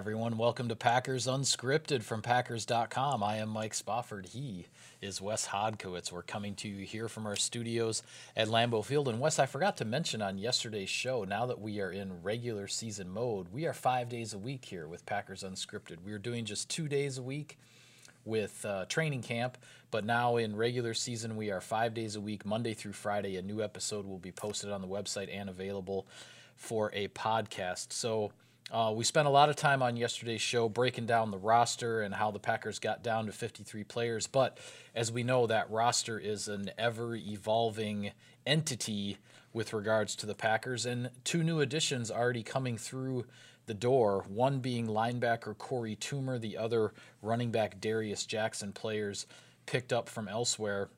Everyone. Welcome to Packers Unscripted from Packers.com. I am Mike Spofford. He is Wes Hodkiewicz. We're coming to you here from our studios at Lambeau Field. And Wes, I forgot to mention on yesterday's show, now that we are in regular season mode, we are five days a week here with Packers Unscripted. We are doing just two days a week with uh, training camp, but now in regular season, we are five days a week, Monday through Friday. A new episode will be posted on the website and available for a podcast. So, uh, we spent a lot of time on yesterday's show breaking down the roster and how the Packers got down to 53 players. But as we know, that roster is an ever evolving entity with regards to the Packers, and two new additions already coming through the door. One being linebacker Korey Toomer, the other running back Darius Jackson, players picked up from elsewhere.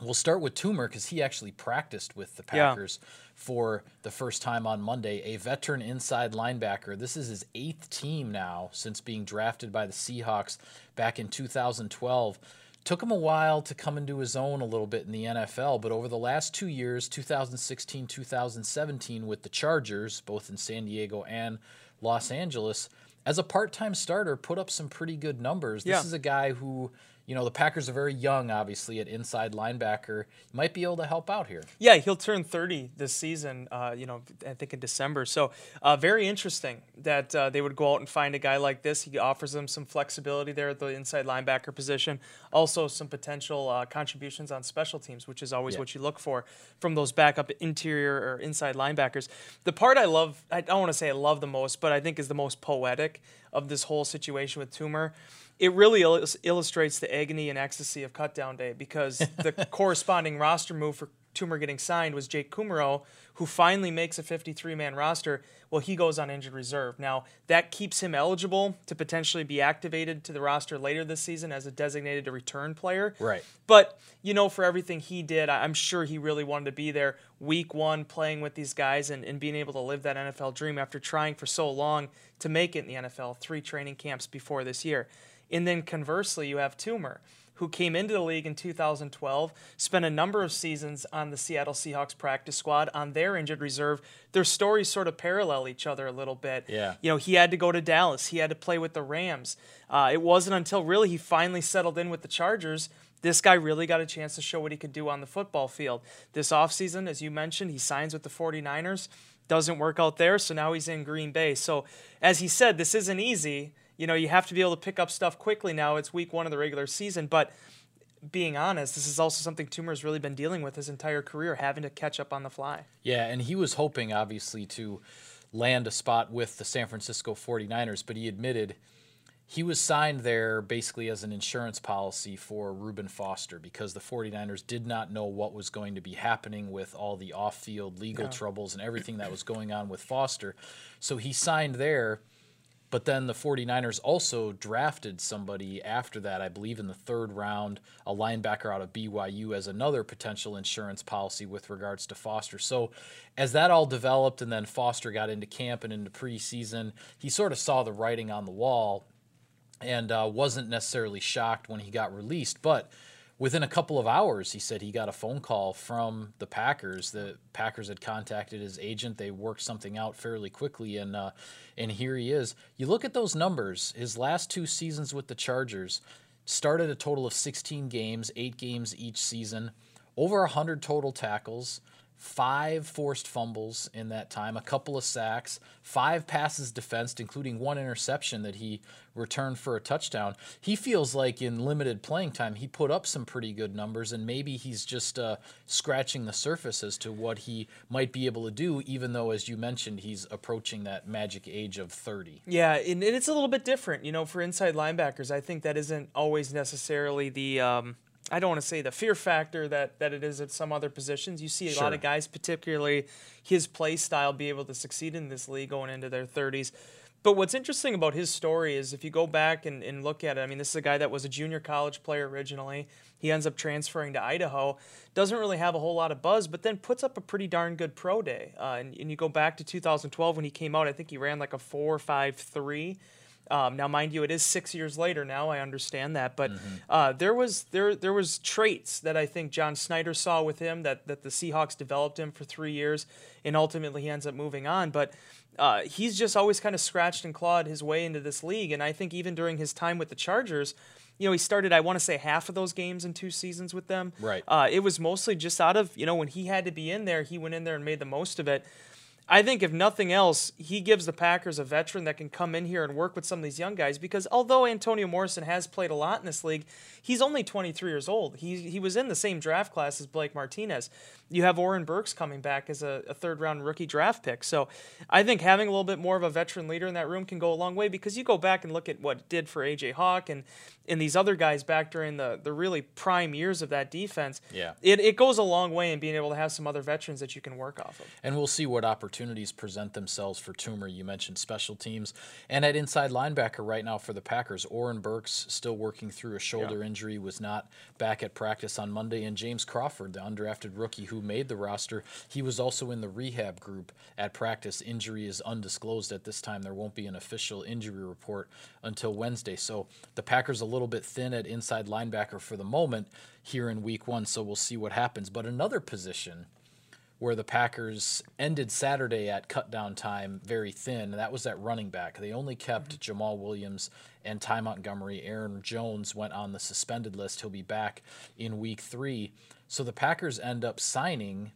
We'll start with Toomer because he actually practiced with the Packers yeah. for the first time on Monday. A veteran inside linebacker. This is his eighth team now since being drafted by the Seahawks back in 2012. Took him a while to come into his own a little bit in the NFL, but over the last two years, 2016, 2017, with the Chargers, both in San Diego and Los Angeles, as a part time starter, put up some pretty good numbers. This yeah. is a guy who you know, the Packers are very young, obviously, at inside linebacker. Might be able to help out here. Yeah, he'll turn 30 this season, uh, you know, I think in December. So, uh, very interesting that uh, they would go out and find a guy like this. He offers them some flexibility there at the inside linebacker position. Also, some potential uh, contributions on special teams, which is always yeah. what you look for from those backup interior or inside linebackers. The part I love, I don't want to say I love the most, but I think is the most poetic of this whole situation with Toomer it really il- illustrates the agony and ecstasy of cutdown day because the corresponding roster move for Toomer getting signed was Jake Kumerow, who finally makes a 53 man roster. Well, he goes on injured reserve. Now, that keeps him eligible to potentially be activated to the roster later this season as a designated return player. Right. But, you know, for everything he did, I'm sure he really wanted to be there week one playing with these guys and, and being able to live that NFL dream after trying for so long to make it in the NFL, three training camps before this year. And then conversely, you have Toomer, who came into the league in 2012, spent a number of seasons on the Seattle Seahawks practice squad on their injured reserve. Their stories sort of parallel each other a little bit. Yeah. You know, he had to go to Dallas, he had to play with the Rams. Uh, it wasn't until really he finally settled in with the Chargers. This guy really got a chance to show what he could do on the football field. This offseason, as you mentioned, he signs with the 49ers. Doesn't work out there, so now he's in Green Bay. So, as he said, this isn't easy you know, you have to be able to pick up stuff quickly now. It's week one of the regular season, but being honest, this is also something Toomer's really been dealing with his entire career, having to catch up on the fly. Yeah, and he was hoping, obviously, to land a spot with the San Francisco 49ers, but he admitted he was signed there basically as an insurance policy for Reuben Foster because the 49ers did not know what was going to be happening with all the off field legal yeah. troubles and everything that was going on with Foster. So he signed there but then the 49ers also drafted somebody after that, I believe in the third round, a linebacker out of BYU as another potential insurance policy with regards to Foster. So as that all developed and then Foster got into camp and into preseason, he sort of saw the writing on the wall and uh, wasn't necessarily shocked when he got released. But within a couple of hours, he said he got a phone call from the Packers. The Packers had contacted his agent. They worked something out fairly quickly, and uh, and here he is. You look at those numbers. His last two seasons with the Chargers started a total of 16 games, eight games each season, over 100 total tackles five forced fumbles in that time, a couple of sacks, five passes defensed, including one interception that he returned for a touchdown. He feels like in limited playing time, he put up some pretty good numbers, and maybe he's just uh, scratching the surface as to what he might be able to do, even though, as you mentioned, he's approaching that magic age of 30. Yeah, and it's a little bit different. You know, for inside linebackers, I think that isn't always necessarily the. Um I don't want to say the fear factor that that it is at some other positions. You see a sure. lot of guys, particularly his play style, be able to succeed in this league going into their 30s. But what's interesting about his story is if you go back and, and look at it, I mean, this is a guy that was a junior college player originally. He ends up transferring to Idaho, doesn't really have a whole lot of buzz, but then puts up a pretty darn good pro day. Uh, and, and you go back to 2012 when he came out, I think he ran like a 4 5 3 Um, now, mind you, it is six years later now. I understand that, but uh, there was there there was traits that I think John Schneider saw with him that that the Seahawks developed him for three years, and ultimately he ends up moving on. But uh, he's just always kind of scratched and clawed his way into this league, and I think even during his time with the Chargers. You know, he started, I want to say, half of those games in two seasons with them. Right. Uh, it was mostly just out of, you know, when he had to be in there, he went in there and made the most of it. I think if nothing else, he gives the Packers a veteran that can come in here and work with some of these young guys because although Antonio Morrison has played a lot in this league, he's only 23 years old. He he was in the same draft class as Blake Martinez. You have Oren Burks coming back as a, a third round rookie draft pick. So I think having a little bit more of a veteran leader in that room can go a long way because you go back and look at what it did for AJ Hawk and and these other guys back during the the really prime years of that defense. Yeah. It, it goes a long way in being able to have some other veterans that you can work off of. And we'll see what opportunities present themselves for Toomer. You mentioned special teams. And at inside linebacker right now for the Packers, Oren Burks still working through a shoulder injury, was not back at practice on Monday. And James Crawford, the undrafted rookie who made the roster, he was also in the rehab group at practice. Injury is undisclosed at this time. There won't be an official injury report until Wednesday. So the Packers a little bit thin at inside linebacker for the moment here in week one. So we'll see what happens. But another position where the Packers ended Saturday at cut down time very thin. That was at running back. They only kept mm-hmm. Jamaal Williams and Ty Montgomery. Aaron Jones went on the suspended list. He'll be back in week three. So the Packers end up signing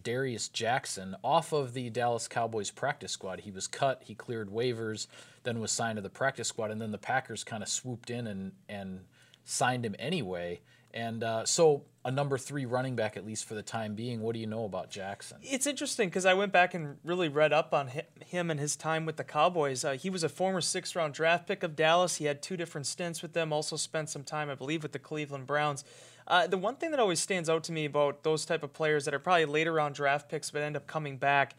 Darius Jackson off of the Dallas Cowboys practice squad. He was cut, he cleared waivers, then was signed to the practice squad, and then the Packers kind of swooped in and, and signed him anyway. And uh, so a number three running back, at least for the time being. What do you know about Jackson? It's interesting because I went back and really read up on him and his time with the Cowboys. Uh, he was a former sixth round draft pick of Dallas. He had two different stints with them, also spent some time, I believe, with the Cleveland Browns. Uh, the one thing that always stands out to me about those type of players that are probably later round draft picks but end up coming back,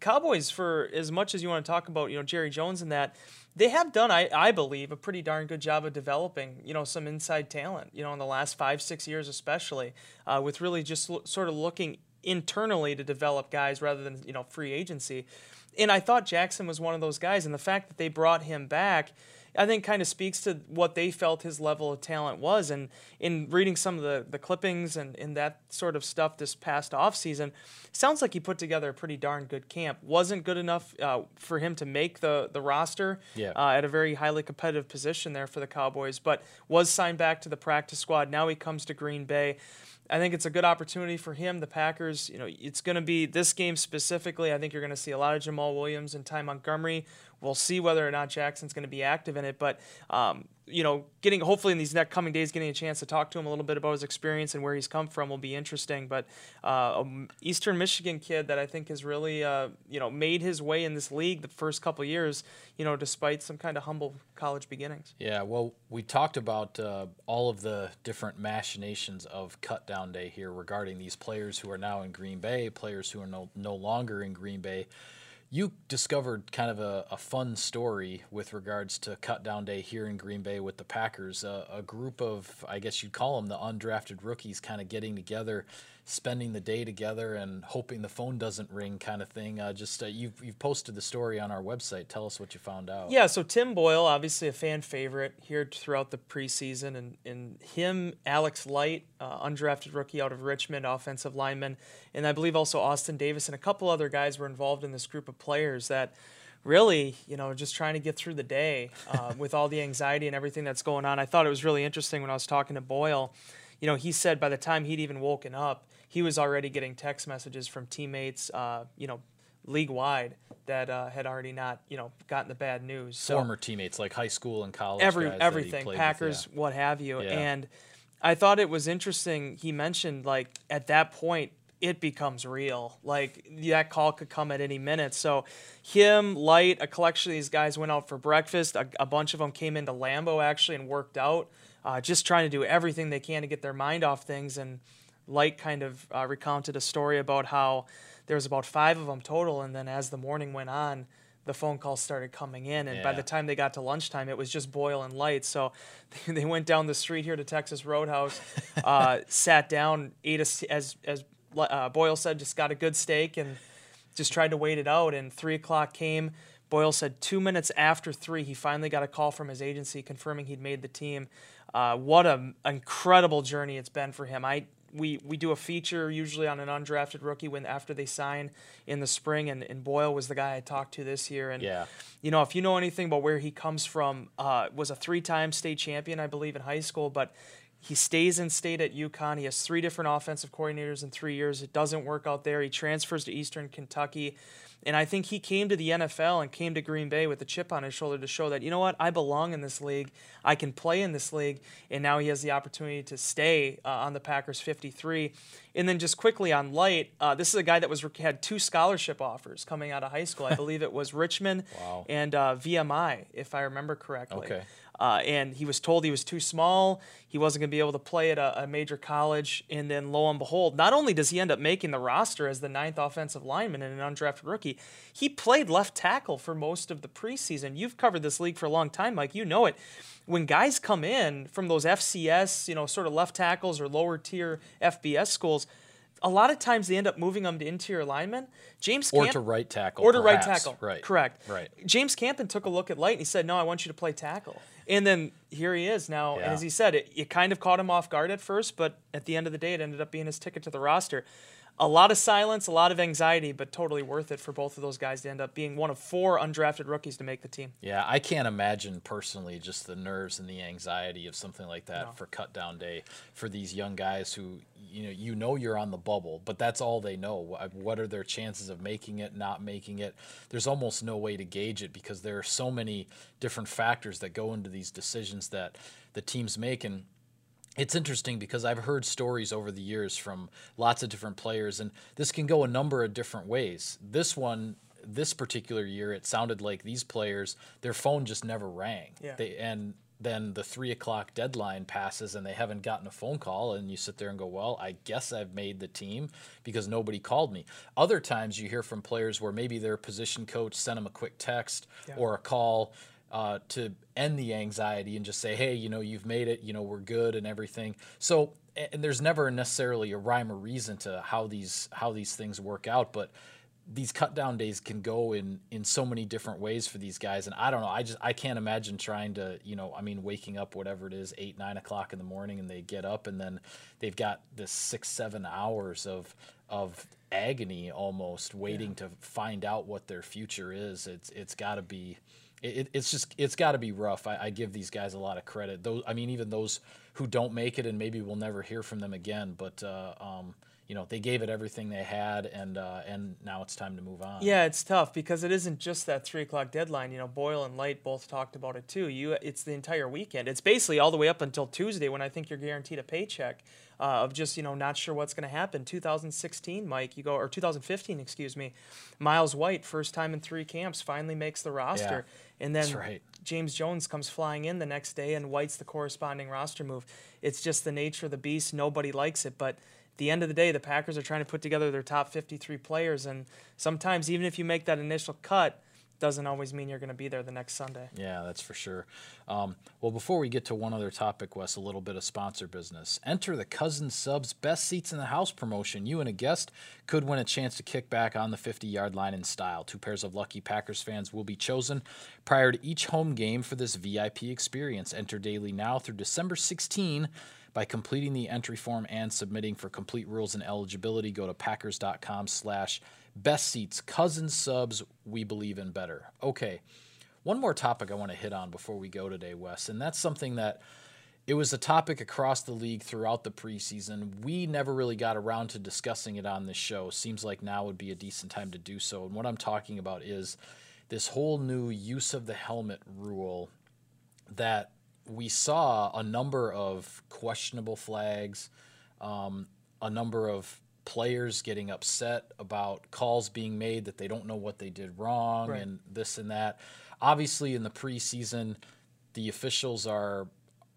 Cowboys, for as much as you want to talk about, you know, Jerry Jones and that, they have done, I, I believe, a pretty darn good job of developing, you know, some inside talent, you know, in the last five, six years especially, uh, with really just lo- sort of looking internally to develop guys rather than, you know, free agency. And I thought Jackson was one of those guys, and the fact that they brought him back – I think kind of speaks to what they felt his level of talent was. And in reading some of the, the clippings and, and that sort of stuff this past offseason, sounds like he put together a pretty darn good camp. Wasn't good enough uh, for him to make the, the roster Yeah. uh, at a very highly competitive position there for the Cowboys, but was signed back to the practice squad. Now he comes to Green Bay. I think it's a good opportunity for him. The Packers, you know, it's going to be this game specifically. I think you're going to see a lot of Jamaal Williams and Ty Montgomery. We'll see whether or not Jackson's going to be active in it, but um, you know, getting hopefully in these next coming days, getting a chance to talk to him a little bit about his experience and where he's come from will be interesting. But uh, a Eastern Michigan kid that I think has really, uh, you know, made his way in this league the first couple years, you know, despite some kind of humble college beginnings. Yeah, well, we talked about uh, all of the different machinations of cut down day here regarding these players who are now in Green Bay, players who are no, no longer in Green Bay. You discovered kind of a, a fun story with regards to cut down day here in Green Bay with the Packers. Uh, a group of, I guess you'd call them the undrafted rookies, kind of getting together, spending the day together, and hoping the phone doesn't ring, kind of thing. Uh, just uh, you've, you've posted the story on our website. Tell us what you found out. Yeah, so Tim Boyle, obviously a fan favorite here throughout the preseason, and, and him, Alex Light, uh, undrafted rookie out of Richmond, offensive lineman, and I believe also Austin Davis and a couple other guys were involved in this group of players that really, you know, just trying to get through the day uh, with all the anxiety and everything that's going on. I thought it was really interesting when I was talking to Boyle. You know, he said by the time he'd even woken up, he was already getting text messages from teammates, uh, you know, league wide that uh, had already not, you know, gotten the bad news. So Former teammates like high school and college. every guys that he everything, played with, Packers, yeah. what have you. Yeah. And I thought it was interesting. He mentioned like at that point it becomes real. Like that call could come at any minute. So him, Light, a collection of these guys went out for breakfast. A, a bunch of them came into Lambeau actually and worked out, uh, just trying to do everything they can to get their mind off things. And Light kind of uh, recounted a story about how there was about five of them total, and then as the morning went on, the phone calls started coming in, and by the time they got to lunchtime, it was just Boyle and Light. So they went down the street here to Texas Roadhouse, uh, sat down, ate a, as as uh, Boyle said, just got a good steak and just tried to wait it out. And three o'clock came. Boyle said two minutes after three, he finally got a call from his agency confirming he'd made the team. Uh, what an incredible journey it's been for him. I we we do a feature usually on an undrafted rookie when after they sign in the spring, and, and Boyle was the guy I talked to this year. And yeah. you know, if you know anything about where he comes from, uh, was a three-time state champion, I believe, in high school, but he stays in state at UConn. He has three different offensive coordinators in three years. It doesn't work out there. He transfers to Eastern Kentucky. And I think he came to the NFL and came to Green Bay with a chip on his shoulder to show that, you know what, I belong in this league. I can play in this league. And now he has the opportunity to stay uh, on the Packers 53. And then just quickly on Light, uh, this is a guy that was had two scholarship offers coming out of high school. I believe it was Richmond wow. and uh, VMI, if I remember correctly. Okay. Uh, and he was told he was too small. He wasn't going to be able to play at a, a, major college. And then, lo and behold, not only does he end up making the roster as the ninth offensive lineman and an undrafted rookie, he played left tackle for most of the preseason. You've covered this league for a long time, Mike. You know it. When guys come in from those FCS, you know, sort of left tackles or lower tier FBS schools, a lot of times they end up moving them to interior linemen. James or to right tackle, or to perhaps. right tackle. Right, correct. Right. James Campen took a look at Light and he said, "No, I want you to play tackle." And then here he is now. Yeah. And as he said, it, it kind of caught him off guard at first, but at the end of the day, it ended up being his ticket to the roster. A lot of silence, a lot of anxiety, but totally worth it for both of those guys to end up being one of four undrafted rookies to make the team. Yeah, I can't imagine personally just the nerves and the anxiety of something like that No. for cut down day for these young guys who you know you know you're on the bubble, but that's all they know. Uh, what are their chances of making it, not making it? There's almost no way to gauge it because there are so many different factors that go into these decisions that the teams make and it's interesting because I've heard stories over the years from lots of different players, and this can go a number of different ways. This one, this particular year, it sounded like these players, their phone just never rang. Yeah. They, and then the three o'clock deadline passes and they haven't gotten a phone call, and you sit there and go, Well, I guess I've made the team because nobody called me. Other times you hear from players where maybe their position coach sent them a quick text Yeah. or a call uh, to end the anxiety and just say, hey, you know, you've made it, you know, we're good and everything. So, and there's never necessarily a rhyme or reason to how these how these things work out, but these cut down days can go in in so many different ways for these guys. And i don't know i just i can't imagine trying to you know i mean waking up whatever it is eight nine o'clock in the morning and they get up and then they've got this six seven hours of of agony almost waiting to find out what their future is. It's it's got to be it, it's just it's got to be rough. I, I give these guys a lot of credit. Those I mean, even those who don't make it and maybe we'll never hear from them again. But uh, um, you know, they gave it everything they had, and uh, and now it's time to move on. Yeah, it's tough because it isn't just that three o'clock deadline. You know, Boyle and Light both talked about it too. You, it's the entire weekend. It's basically all the way up until Tuesday when I think you're guaranteed a paycheck uh, of just you know not sure what's going to happen. 2016, Mike, you go or 2015, excuse me. Myles White, first time in three camps, finally makes the roster, and then That's right. James Jones comes flying in the next day, and White's the corresponding roster move. It's just the nature of the beast. Nobody likes it, but the end of the day, the Packers are trying to put together their top 53 players, and sometimes even if you make that initial cut, doesn't always mean you're going to be there the next Sunday. Yeah, that's for sure. Um, well, before we get to one other topic, Wes, a little bit of sponsor business. Enter the Cousin Subs Best Seats in the House promotion. You and a guest could win a chance to kick back on the 50 yard line in style. Two pairs of lucky Packers fans will be chosen prior to each home game for this VIP experience. Enter daily now through December 16 by completing the entry form and submitting for complete rules and eligibility. Go to packers.com slash best seats. Cousin subs, we believe in better. Okay. One more topic I want to hit on before we go today, Wes, and that's something that it was a topic across the league throughout the preseason. We never really got around to discussing it on this show. Seems like now would be a decent time to do so. And what I'm talking about is this whole new use of the helmet rule that we saw a number of questionable flags, um, a number of players getting upset about calls being made that they don't know what they did wrong Right. and this and that. Obviously, in the preseason, the officials are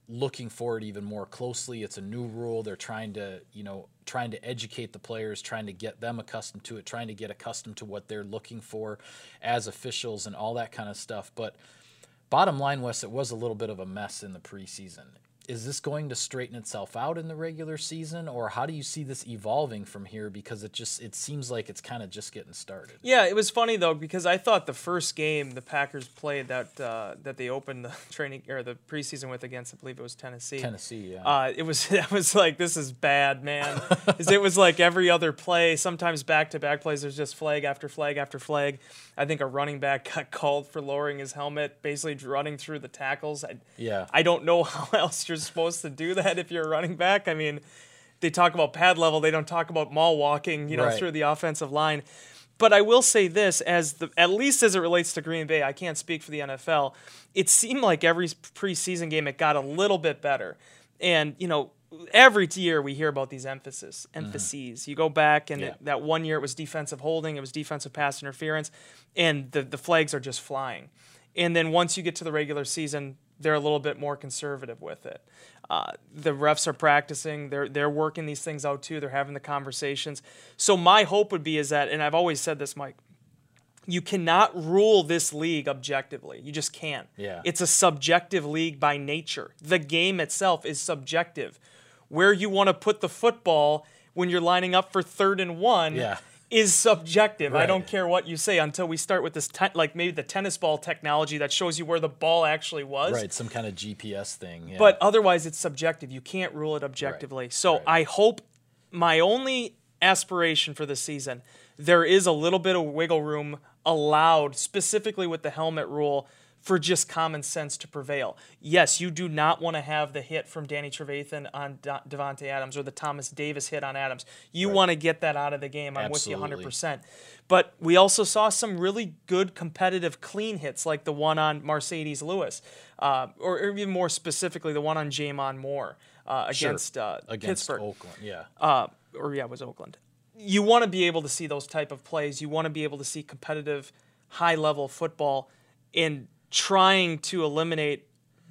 looking for it even more closely. It's a new rule. They're trying to, you know, trying to educate the players, trying to get them accustomed to it, trying to get accustomed to what they're looking for as officials and all that kind of stuff. But bottom line, Wes, it was a little bit of a mess in the preseason. Is this going to straighten itself out in the regular season or how do you see this evolving from here because it just it seems like it's kind of just getting started Yeah, it was funny though because I thought the first game the Packers played that uh, that they opened the training or the preseason with against I believe it was Tennessee. tennessee yeah Uh, it was I was like, this is bad, man. it was like every other play, sometimes back to back plays. There's just flag after flag after flag. I think a running back got called for lowering his helmet, basically running through the tackles. I, Yeah. I don't know how else you're supposed to do that if you're a running back. I mean, they talk about pad level, they don't talk about mall walking, you know, Right. through the offensive line. But I will say this, as the at least as it relates to Green Bay, I can't speak for the NFL. It seemed like every preseason game it got a little bit better, and you know. Every year we hear about these emphasis, mm-hmm. emphases. You go back and Yeah. it, that one year it was defensive holding, it was defensive pass interference, and the, the flags are just flying. And then once you get to the regular season, they're a little bit more conservative with it. Uh, the refs are practicing. They're they're working these things out too. They're having the conversations. So my hope would be is that, and I've always said this, Mike. You cannot rule this league objectively. You just can't. Yeah. It's a subjective league by nature. The game itself is subjective. Where you want to put the football when you're lining up for third and one Yeah. Is subjective. I don't care what you say until we start with this, te- like maybe the tennis ball technology that shows you where the ball actually was. right some kind of gps thing yeah. But otherwise, it's subjective. You can't rule it objectively. So right. I hope my only aspiration for this season, there is a little bit of wiggle room allowed, specifically with the helmet rule, for just common sense to prevail. Yes, you do not want to have the hit from Danny Trevathan on Da- Davante Adams or the Thomas Davis hit on Adams. You want to get that out of the game. I'm Absolutely. with you 100%. But we also saw some really good competitive clean hits, like the one on Marcedes Lewis, uh, or, or even more specifically, the one on J'Mon Moore uh, Sure. against, uh, against Pittsburgh oakland yeah uh, or yeah, it was Oakland. You want to be able to see those type of plays. You want to be able to see competitive, high level football, and trying to eliminate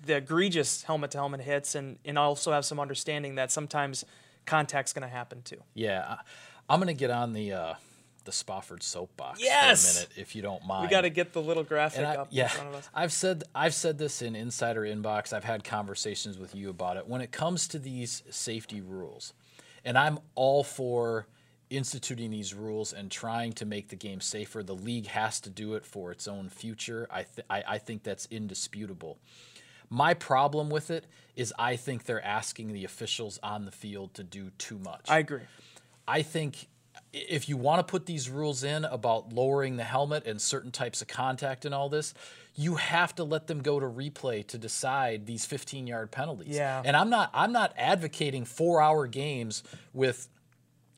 the egregious helmet to helmet hits, and and also have some understanding that sometimes contact's going to happen too. yeah i'm gonna get on the uh the spofford soapbox Yes! for a minute if you don't mind We got to get the little graphic I, up yeah, in front of us. I've said I've said this in Insider Inbox. I've had conversations with you about it. When it comes to these safety rules, and I'm all for instituting these rules and trying to make the game safer. The league has to do it for its own future. I th- I, I think that's indisputable. My problem with it is I think they're asking the officials on the field to do too much. I agree. I think if you want to put these rules in about lowering the helmet and certain types of contact and all this, you have to let them go to replay to decide these 15-yard penalties. Yeah. And I'm not I'm not advocating 4-hour games with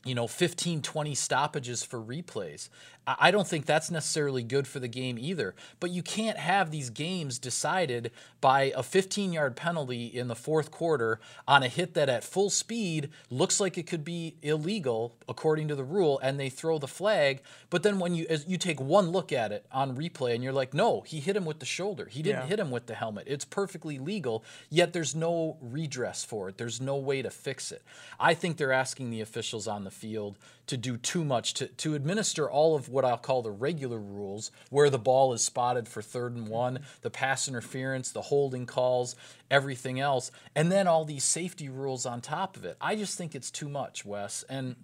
you know 15 20 stoppages for replays I don't think that's necessarily good for the game either. But you can't have these games decided by a 15 yard penalty in the fourth quarter on a hit that at full speed looks like it could be illegal according to the rule, and they throw the flag. But then when you as you take one look at it on replay and you're like, no, he hit him with the shoulder. He didn't Yeah. hit him with the helmet. It's perfectly legal, yet there's no redress for it. There's no way to fix it. I think they're asking the officials on the field to do too much to, to administer all of what I'll call the regular rules, where the ball is spotted for third and one, the pass interference, the holding calls, everything else, and then all these safety rules on top of it. I just think it's too much, Wes. And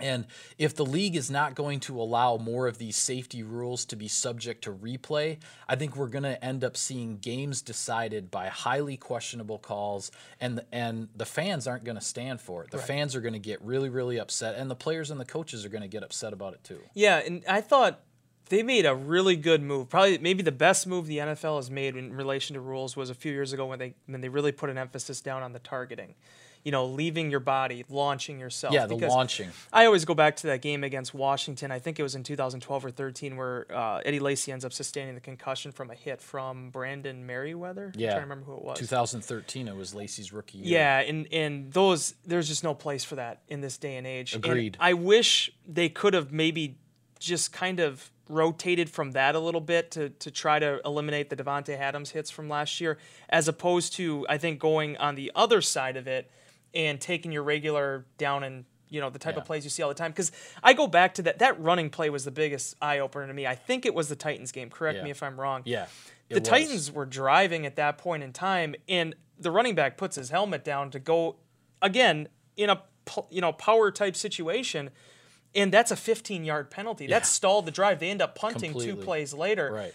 and if the league is not going to allow more of these safety rules to be subject to replay, I think we're going to end up seeing games decided by highly questionable calls, and the, and the fans aren't going to stand for it. The fans are going to get really, really upset, and the players and the coaches are going to get upset about it too. Yeah, and I thought they made a really good move. Probably maybe the best move the NFL has made in relation to rules was a few years ago when they when they really put an emphasis down on the targeting. You know, leaving your body, launching yourself. Yeah, the Because launching. I always go back to that game against Washington. I think it was in 2012 or 13 where uh, Eddie Lacy ends up sustaining the concussion from a hit from Brandon Meriweather. Yeah, trying to remember who it was. 2013, it was Lacy's rookie year. Yeah, and and those there's just no place for that in this day and age. And Agreed. I wish they could have maybe just kind of rotated from that a little bit to to try to eliminate the Davante Adams hits from last year, as opposed to I think going on the other side of it and taking your regular down and you know the type Yeah. of plays you see all the time. Because I go back to that that running play was the biggest eye opener to me. I think it was the Titans game. Correct Yeah. me if I'm wrong Yeah. the was. Titans were driving at that point in time, and the running back puts his helmet down to go again in a you know power type situation, and that's a 15 yard penalty. That stalled the drive. They end up punting Completely. two plays later. Right.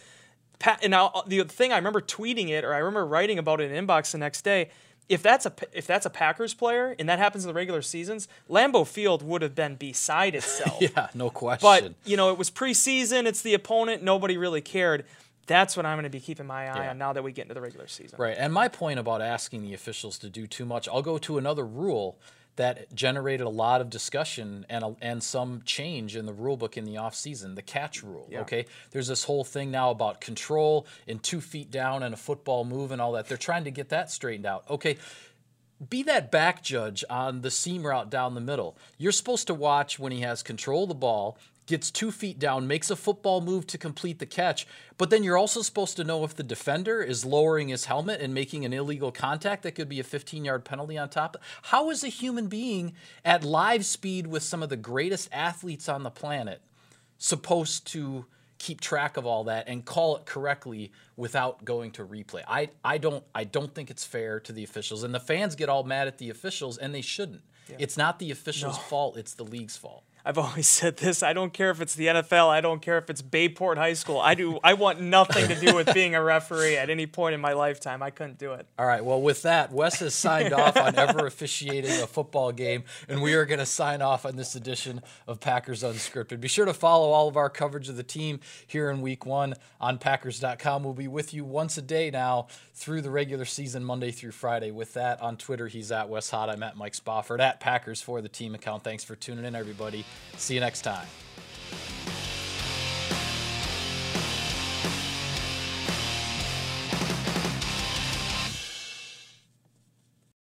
Pat, and now the thing I remember tweeting it or I remember writing about it in inbox the next day. If that's a if that's a Packers player and that happens in the regular seasons, Lambeau Field would have been beside itself. Yeah, no question. But you know, it was preseason. It's the opponent. Nobody really cared. That's what I'm going to be keeping my eye Yeah. on now that we get into the regular season. Right. And my point about asking the officials to do too much, I'll go to another rule that generated a lot of discussion and a, and some change in the rule book in the offseason, the catch rule. Okay. There's this whole thing now about control and two feet down and a football move and all that. They're trying to get that straightened out. Okay. Be that back judge on the seam route down the middle. You're supposed to watch when he has control of the ball, gets two feet down, makes a football move to complete the catch. But then you're also supposed to know if the defender is lowering his helmet and making an illegal contact that could be a 15 yard penalty on top. How is a human being at live speed with some of the greatest athletes on the planet supposed to keep track of all that and call it correctly without going to replay? I, I don't I don't think it's fair to the officials. And the fans get all mad at the officials and they shouldn't. It's not the officials' fault, it's the league's fault. I've always said this. I don't care if it's the NFL. I don't care if it's Bayport High School. I do. I want nothing to do with being a referee at any point in my lifetime. I couldn't do it. All right. Well, with that, Wes has signed off on ever officiating a football game, and we are going to sign off on this edition of Packers Unscripted. Be sure to follow all of our coverage of the team here in Week One on Packers.com. We'll be with you once a day now through the regular season, Monday through Friday. With that, on Twitter, he's at Wes Hot. I'm at Mike Spofford at Packers for the team account. Thanks for tuning in, everybody. See you next time.